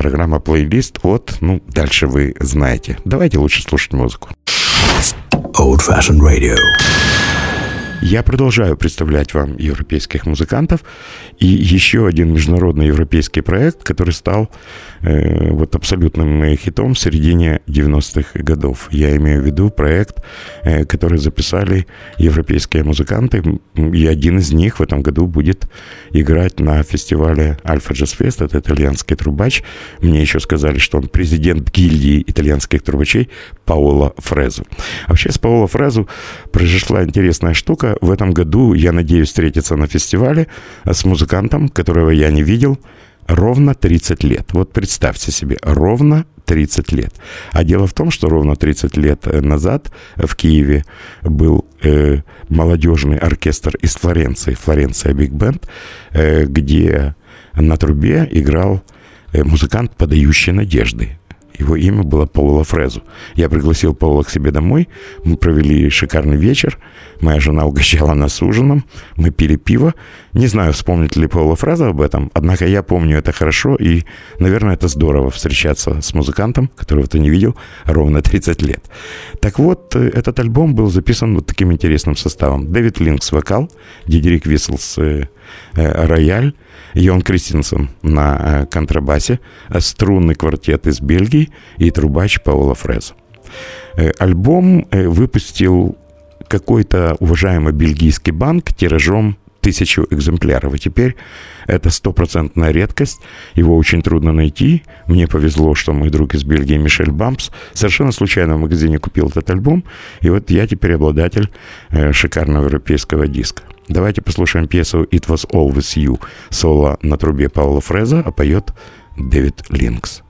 программа «Плейлист» от, ну, дальше вы знаете. Давайте лучше слушать музыку. Old Fashioned Radio. Я продолжаю представлять вам европейских музыкантов и еще один международный европейский проект, который стал Э, вот абсолютным э, хитом в середине 90-х годов. Я имею в виду проект, э, который записали европейские музыканты, и один из них в этом году будет играть на фестивале Альфа Джаз Фест, это итальянский трубач. Мне еще сказали, что он президент гильдии итальянских трубачей Паоло Фрезу. Вообще с Паоло Фрезу произошла интересная штука. В этом году я надеюсь встретиться на фестивале с музыкантом, которого я не видел, ровно 30 лет. Вот представьте себе, ровно 30 лет. А дело в том, что ровно 30 лет э, назад э, в Киеве был э, молодежный оркестр из Флоренции, Флоренция Биг Бенд, э, где на трубе играл музыкант, подающий надежды. Его имя было Паула Фрезу. Я пригласил Паула к себе домой. Мы провели шикарный вечер. Моя жена угощала нас ужином. Мы пили пиво. Не знаю, вспомнит ли Паула Фреза об этом, однако я помню это хорошо, и, наверное, это здорово встречаться с музыкантом, которого ты не видел ровно 30 лет. Так вот, э, этот альбом был записан вот таким интересным составом. Дэвид Линкс – вокал, Дидерик Висселс э, – Э, рояль, Йон Кристенсен на э, контрабасе, э, струнный квартет из Бельгии и трубач Паула Фреза. Альбом выпустил какой-то уважаемый бельгийский банк тиражом тысячу экземпляров. И теперь это стопроцентная редкость. Его очень трудно найти. Мне повезло, что мой друг из Бельгии Мишель Бампс совершенно случайно в магазине купил этот альбом. И вот я теперь обладатель шикарного европейского диска. Давайте послушаем пьесу «It was always you» соло на трубе Павла Фреза, а поет Дэвид Линкс.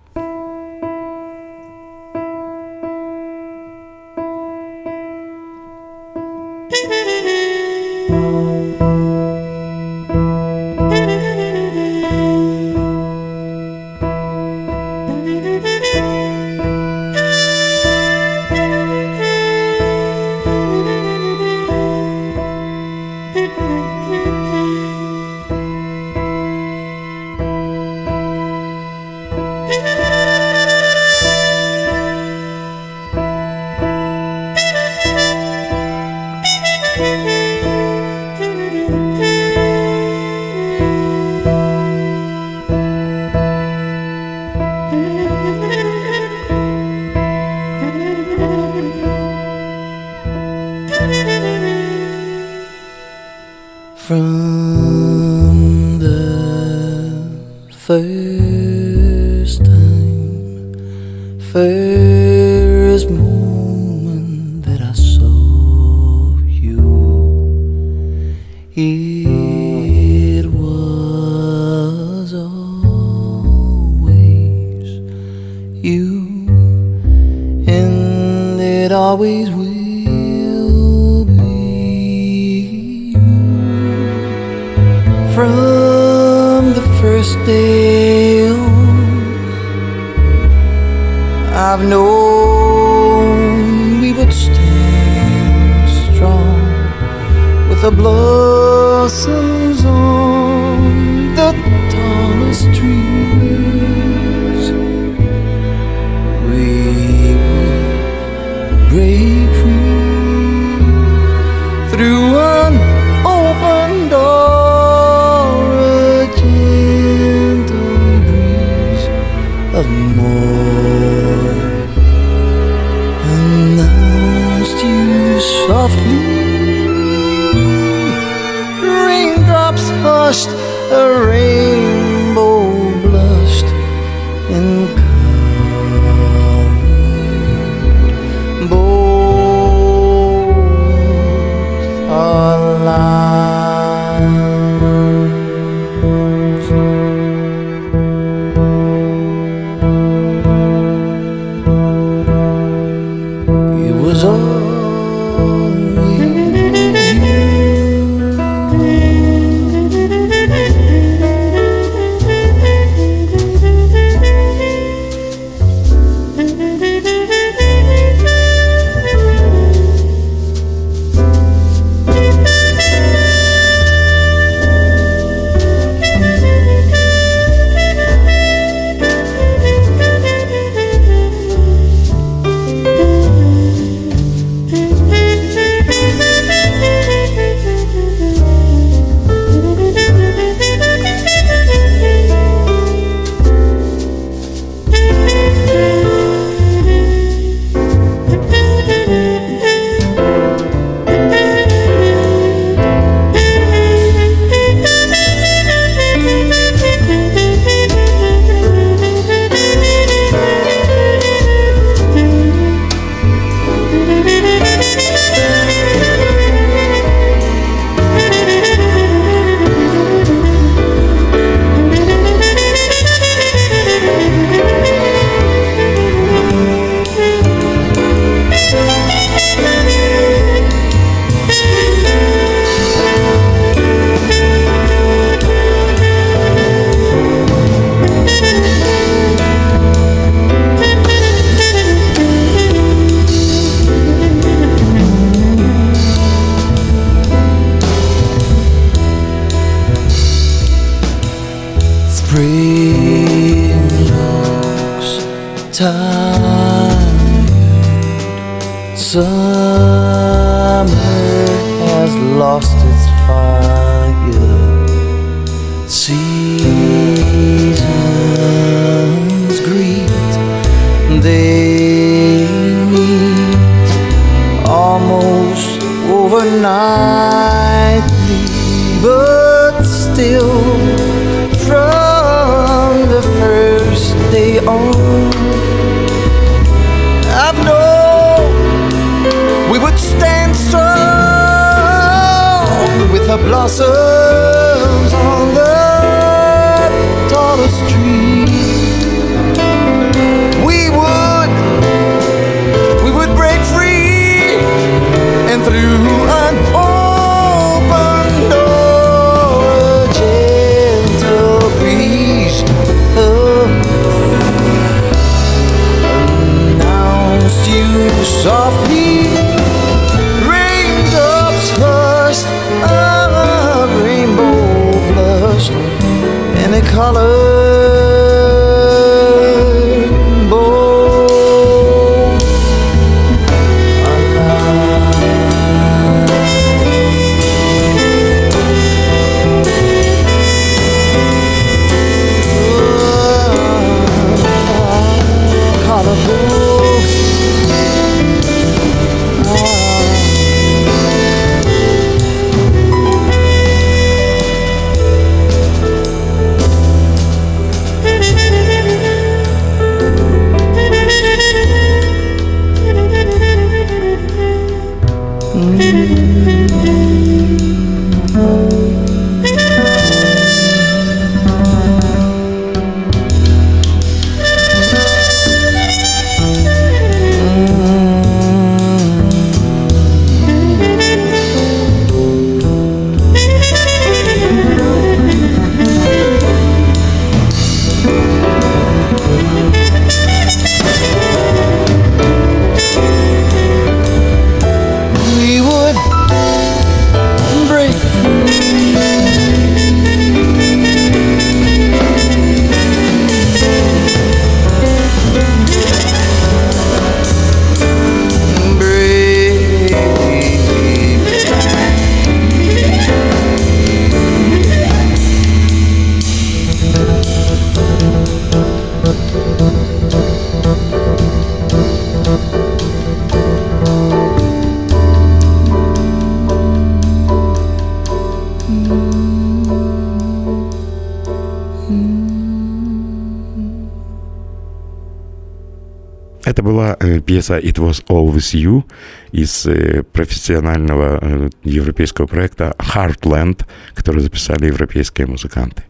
Пьеса «It was always you» из э, профессионального э, европейского проекта «Heartland», который записали европейские музыканты.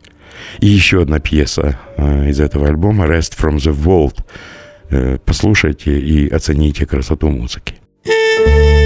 И еще одна пьеса э, из этого альбома «Rest from the Vault». Э, Послушайте и оцените красоту музыки. Rest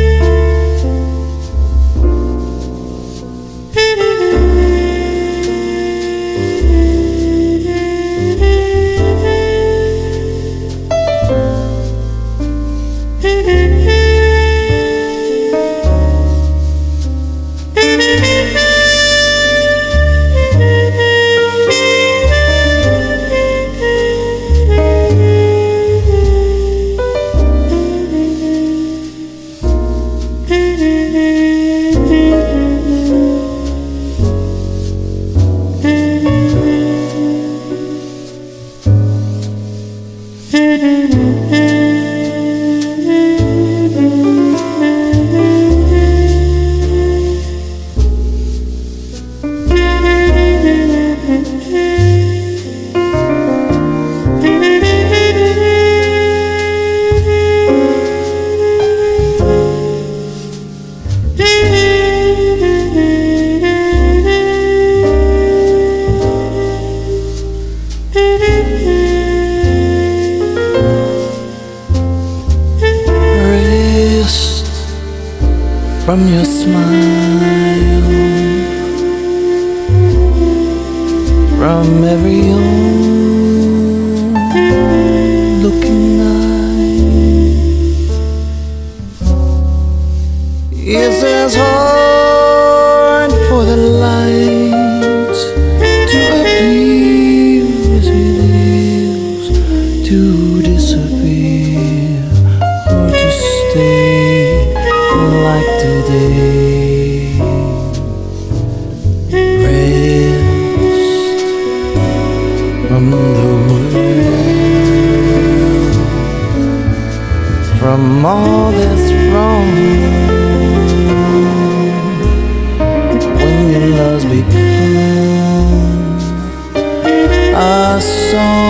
from your smile, from every looking eye. It's as hard so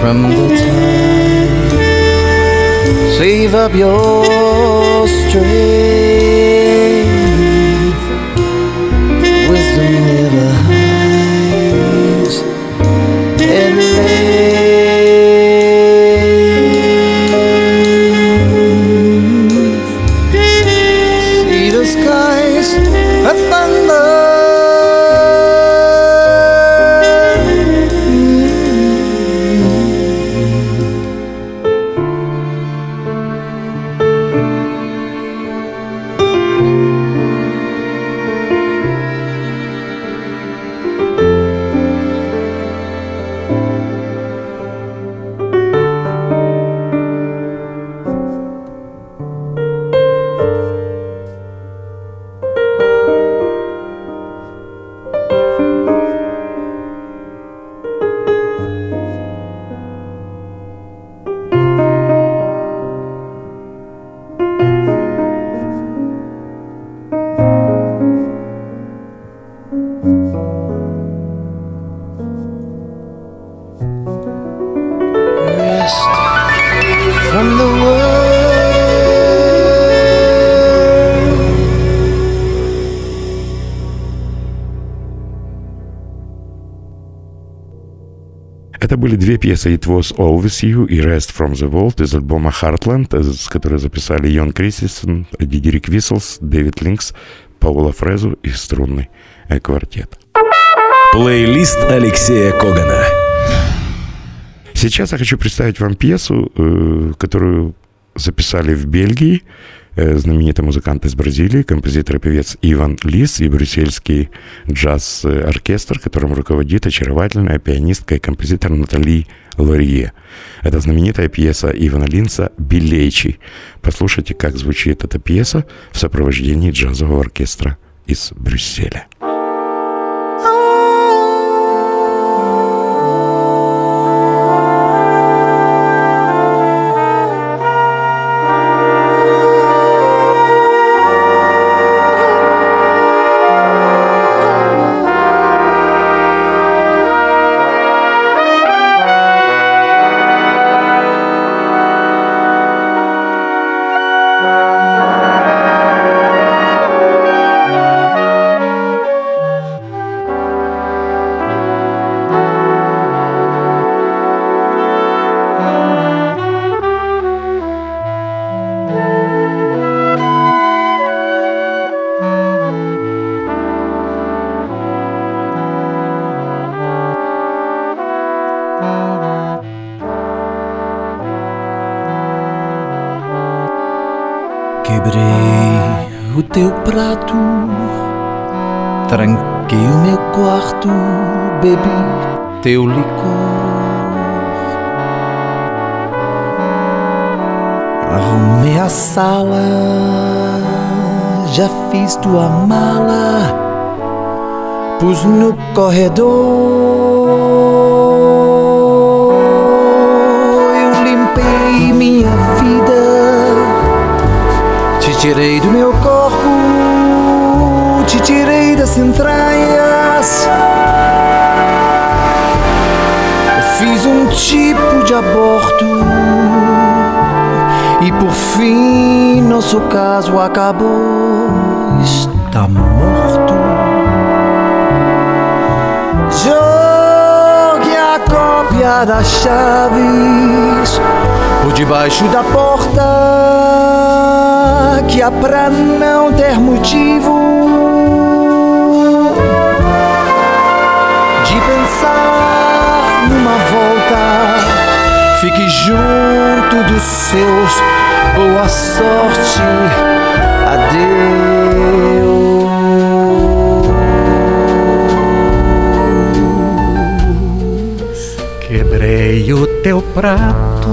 from the time. save up your strength. Это были две пьесы «It Was Always You» и «Rest From The World» из альбома «Heartland», с которой записали Йон Крисисон, Дидерик Висселс, Дэвид Линкс, Паула Фрезу и струнный квартет. Плейлист Алексея Когана. Сейчас я хочу представить вам пьесу, э, которую записали в Бельгии э, знаменитый музыкант из Бразилии, композитор и певец Иван Лис и брюссельский джаз-оркестр, которым руководит очаровательная пианистка и композитор Натали Лорье. Это знаменитая пьеса Ивана Линца «Билечи». Послушайте, как звучит эта пьеса в сопровождении джазового оркестра из Брюсселя. Prato, tranquei o meu quarto, bebi teu licor. Arrumei a sala, já fiz tua mala, pus no corredor. Eu limpei minha vida, te tirei do meu te tirei das entranhas. Fiz um tipo de aborto. E por fim, nosso caso acabou. Está morto. Jogue a cópia das chaves por debaixo da porta que há pra não ter motivo numa volta. Fique junto dos seus. Boa sorte. Adeus. Quebrei o teu prato.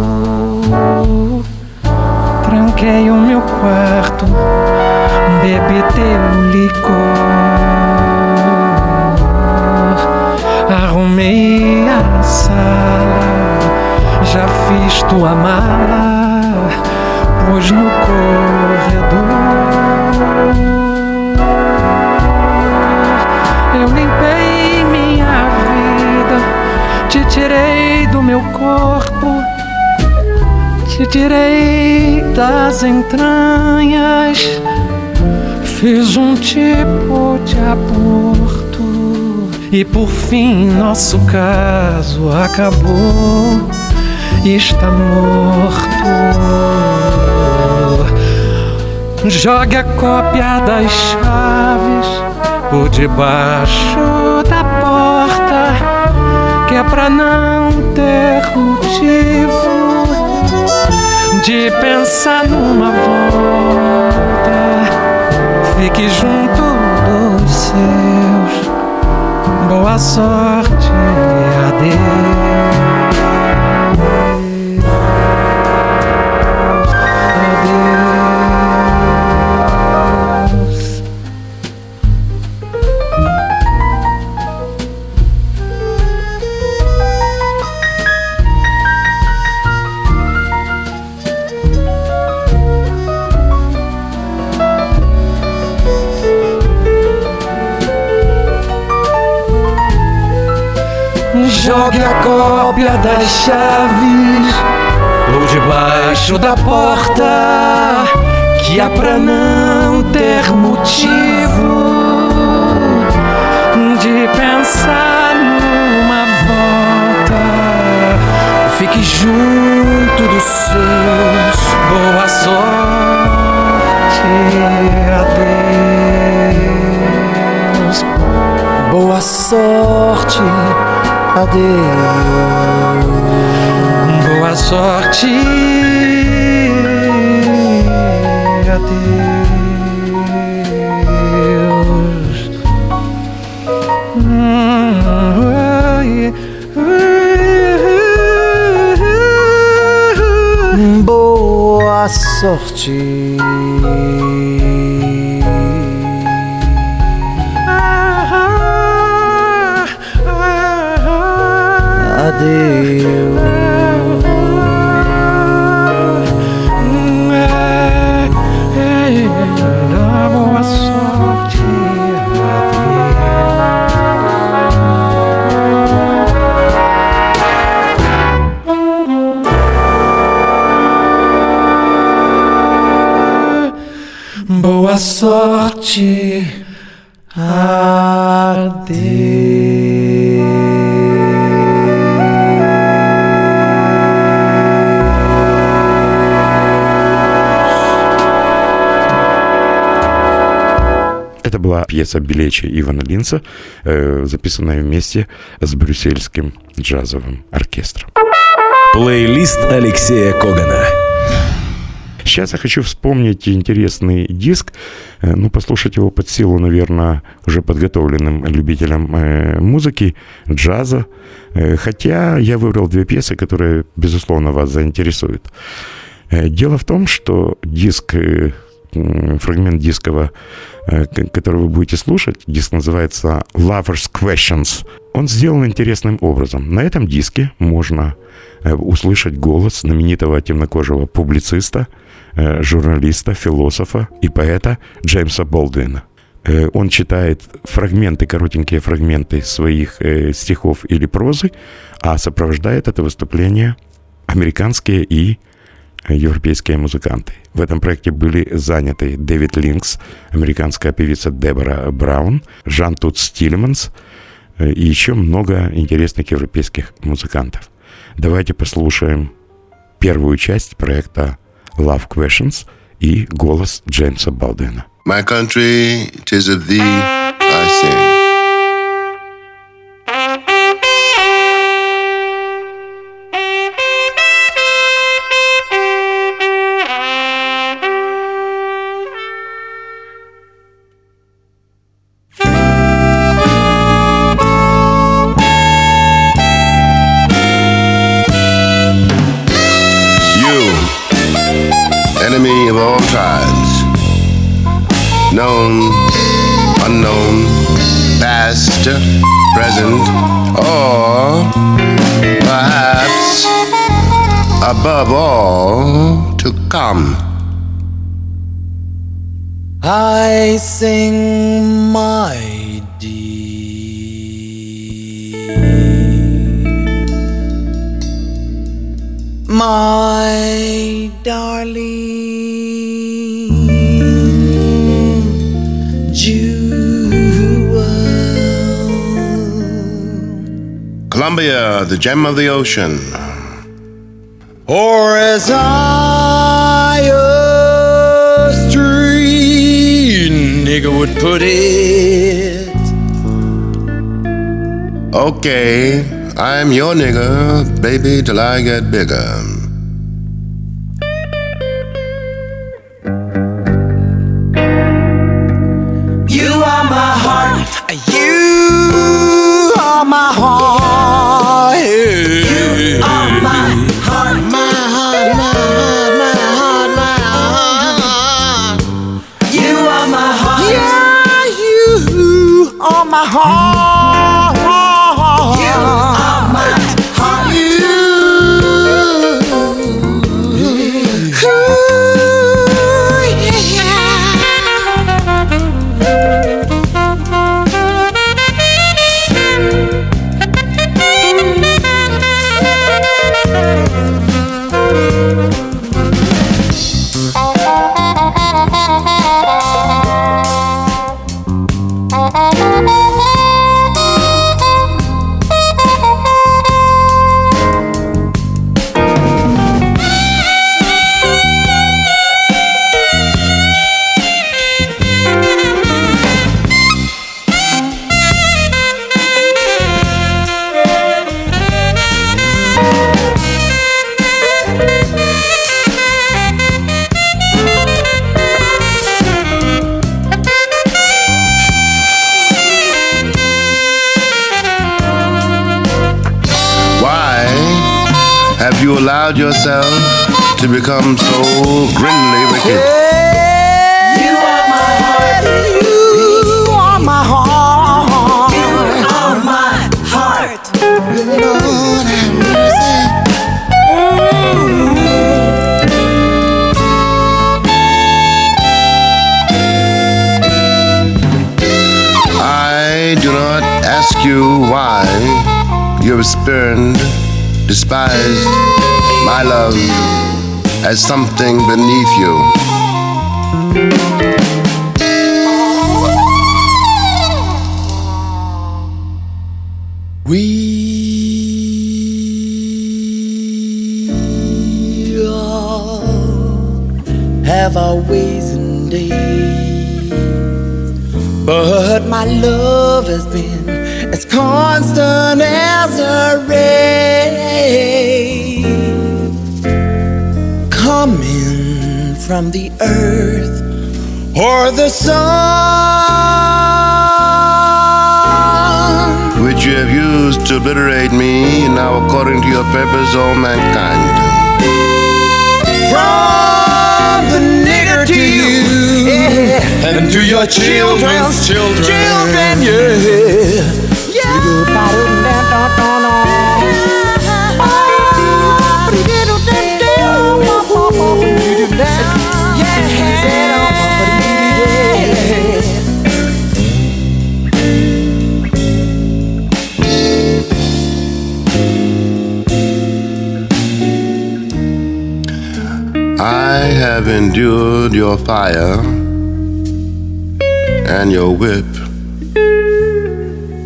Tranquei o meu quarto. Bebi teu licor. Arrumei a sala, já fiz tua mala, pus no corredor. Eu limpei minha vida, te tirei do meu corpo, te tirei das entranhas, fiz um tipo de. E por fim nosso caso acabou, está morto. Jogue a cópia das chaves por debaixo da porta, que é pra não ter motivo de pensar numa volta. Fique junto dos seus boa sorte, adeus. Jogue a cópia das chaves por debaixo da porta, que há pra não ter motivo de pensar numa volta. Fique junto dos seus. Boa sorte, adeus. Boa sorte, adeus. Boa sorte, adeus. Boa sorte. deu. Amo sorte Boa sorte. Ah. Пьеса Белечи Ивана Линца, э, записанная вместе с брюссельским джазовым оркестром. Плейлист Алексея Когана. Сейчас я хочу вспомнить интересный диск, э, ну, послушать его под силу, наверное, уже подготовленным любителям э, музыки, джаза. Хотя я выбрал две пьесы, которые, безусловно, вас заинтересуют. Дело в том, что диск, фрагмент дискового, э, который вы будете слушать, диск называется Lover's Questions. Он сделан интересным образом. На этом диске можно э, услышать голос знаменитого темнокожего публициста, э, журналиста, философа и поэта Джеймса Болдуина. Он читает фрагменты, коротенькие фрагменты своих стихов или прозы, а сопровождает это выступление американские и европейские музыканты. В этом проекте были заняты Дэвид Линкс, американская певица Дебора Браун, Жан Тут Стилеманс э, и еще много интересных европейских музыкантов. Давайте послушаем первую часть проекта Love Questions и голос Джеймса Балдена. My country, tis of thee I sing. I sing my dear. My darling jewel. Columbia, the gem of the ocean. Or as I nigga would put it. Okay, I'm your nigga, baby, till I get bigger. comes We all have our ways and days, but my love has been as constant as a ray coming from the earth or the sun. Which you have used to obliterate me, now according to your purpose, all mankind. From the nigger to you, yeah, and to your children's children, children, yeah. Yeah. Have endured your fire and your whip,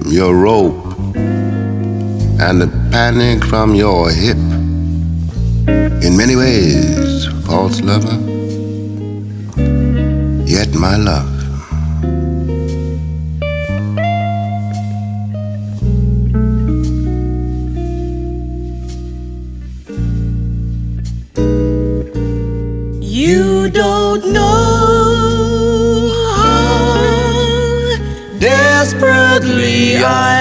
your rope, and the panic from your hip. In many ways, false lover, yet my love. You don't know how desperately I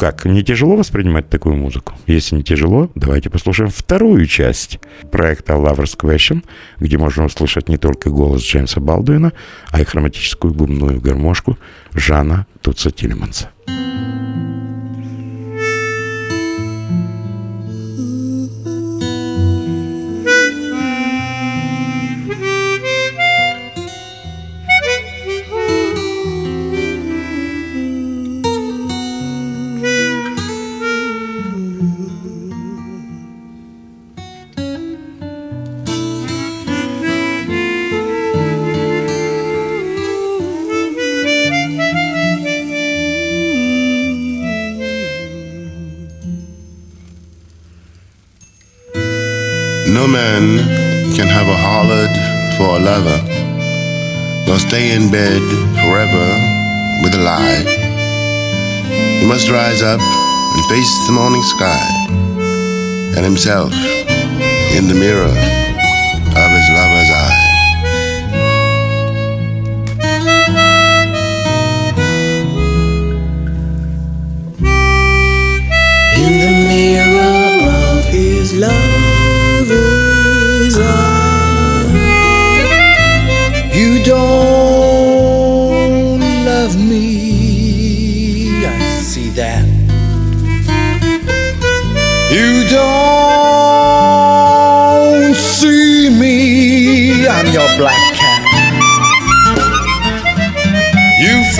как, не тяжело воспринимать такую музыку? Если не тяжело, давайте послушаем вторую часть проекта Lover's Question, где можно услышать не только голос Джеймса Балдуина, а и хроматическую губную гармошку Жана Туца Тилеманса. No can have a harlot for a lover, nor stay in bed forever with a lie. He must rise up and face the morning sky and himself in the mirror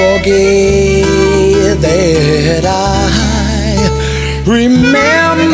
forget that I remember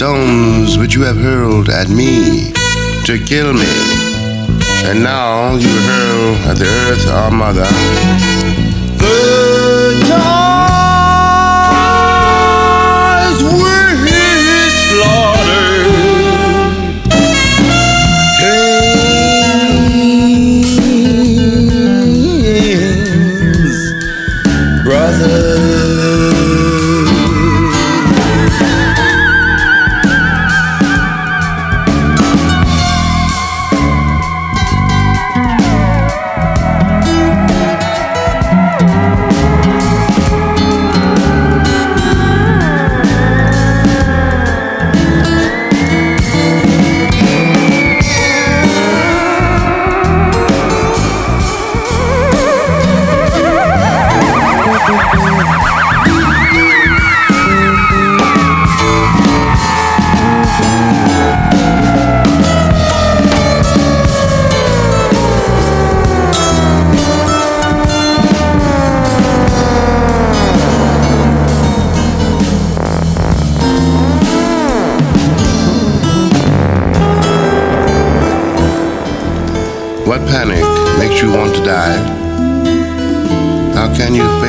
Stones which you have hurled at me to kill me. And now you hurl at the earth, our mother.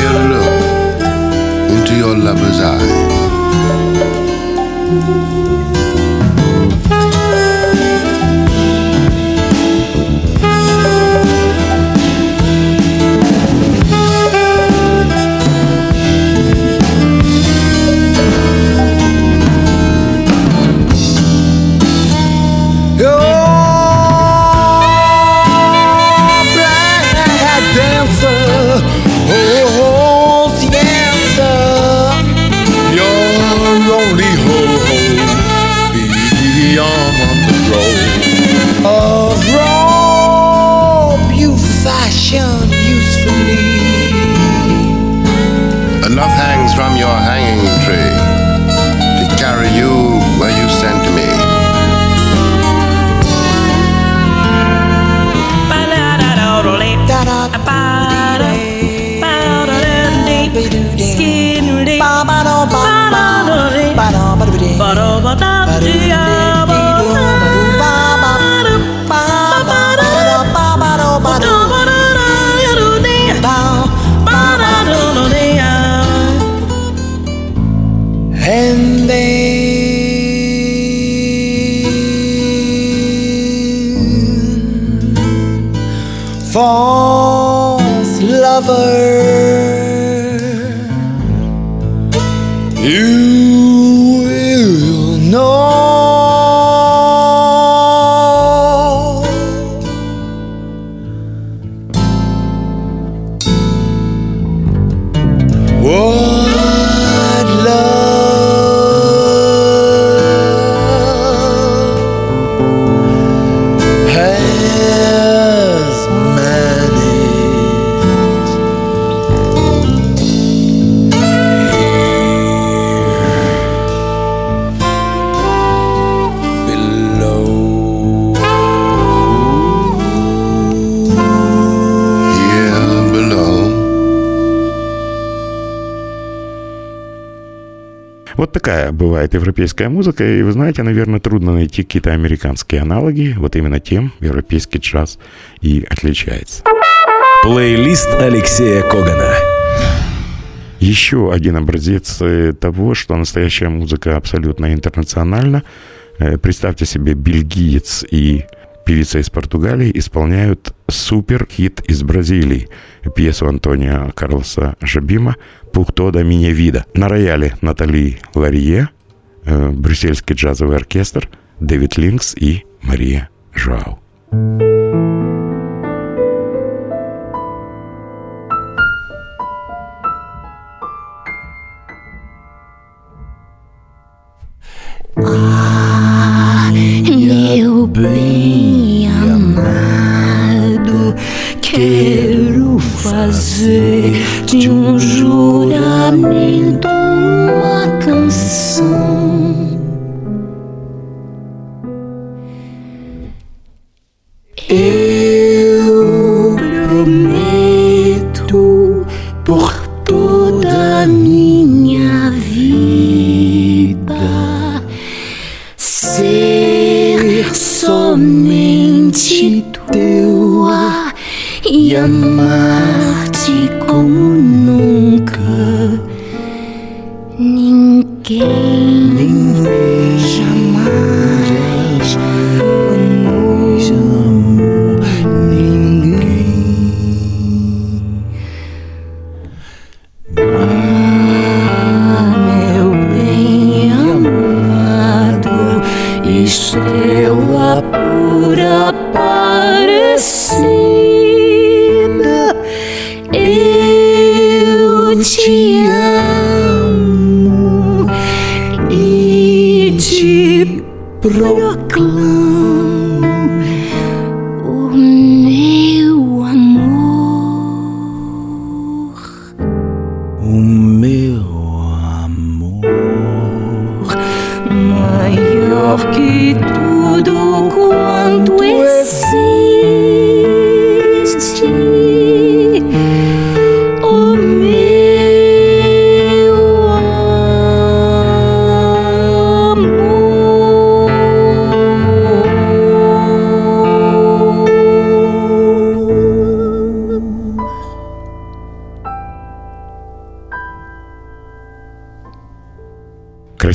Look into your lover's eyes. False lover, бывает европейская музыка, и вы знаете, наверное, трудно найти какие-то американские аналоги, вот именно тем европейский джаз и отличается. Плейлист Алексея Когана. Еще один образец э, того, что настоящая музыка абсолютно интернациональна. Э, Представьте себе бельгиец и певица из Португалии, исполняют супер-хит из Бразилии, пьесу Антонио Карлоса Жабима «Пухто да мине вида». На рояле Натали Ларье, э, брюссельский джазовый оркестр, Дэвид Линкс и Мария Жуау. meu bem amado, quero fazer de um juramento Cheers.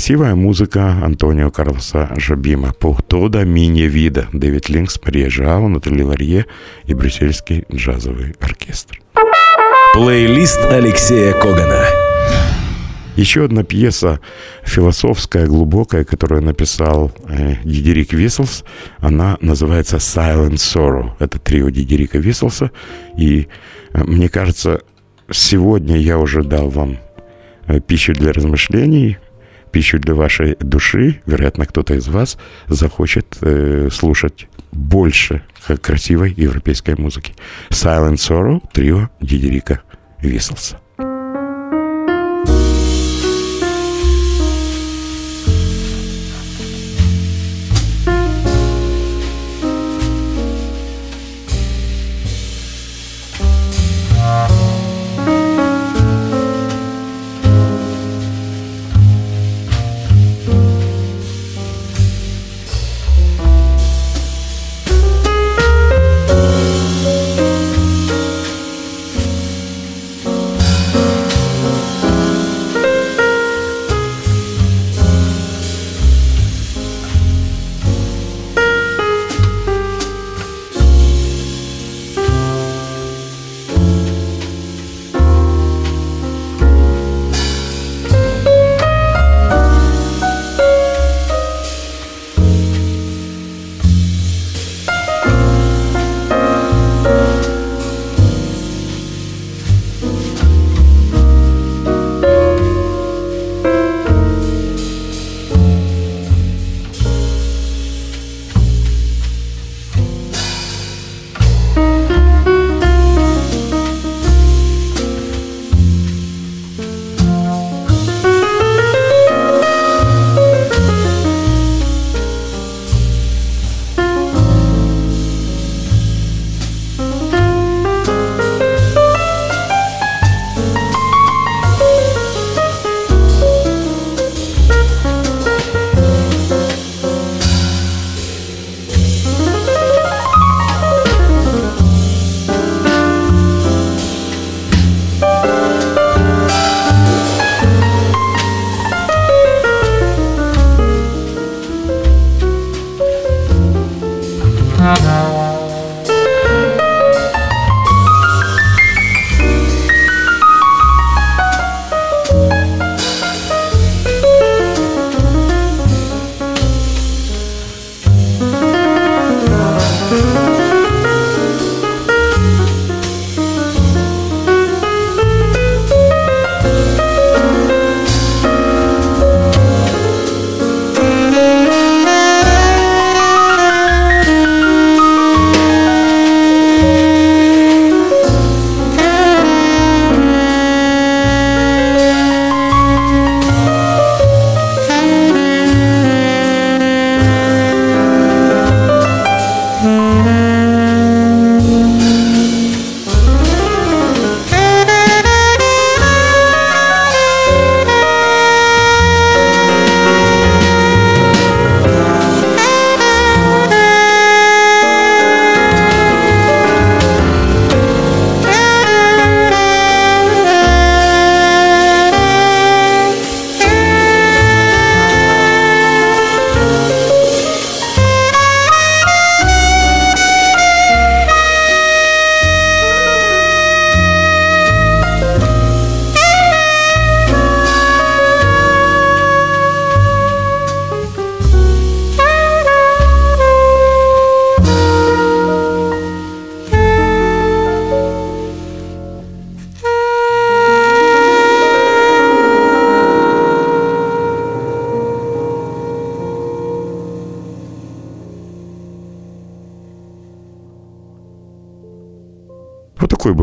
Красивая музыка Антонио Карлоса Жабима. Пухтода мини вида. Дэвид Линкс, Мария Жао, Натали Ларье и брюссельский джазовый оркестр. Плейлист Алексея Когана. Еще одна пьеса философская, глубокая, которую написал э, Дидерик Висселс, она называется Silent Sorrow. Это трио Дидерика Висселса. И э, мне кажется, сегодня я уже дал вам э, пищу для размышлений, пищу для вашей души. Вероятно, кто-то из вас захочет э, слушать больше красивой европейской музыки. Silent Sorrow, трио Дидерика Висселса.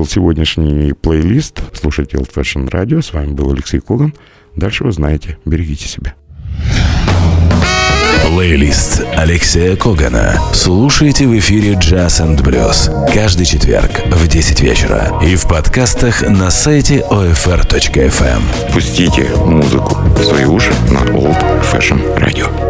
Был сегодняшний плейлист. Слушайте Old Fashion Radio. С вами был Алексей Коган. Дальше вы знаете. Берегите себя. Плейлист Алексея Когана. Слушайте в эфире Jazz and Blues каждый четверг в 10 вечера и в подкастах на сайте OFR.FM. Пустите музыку в свои уши на Old Fashion Radio.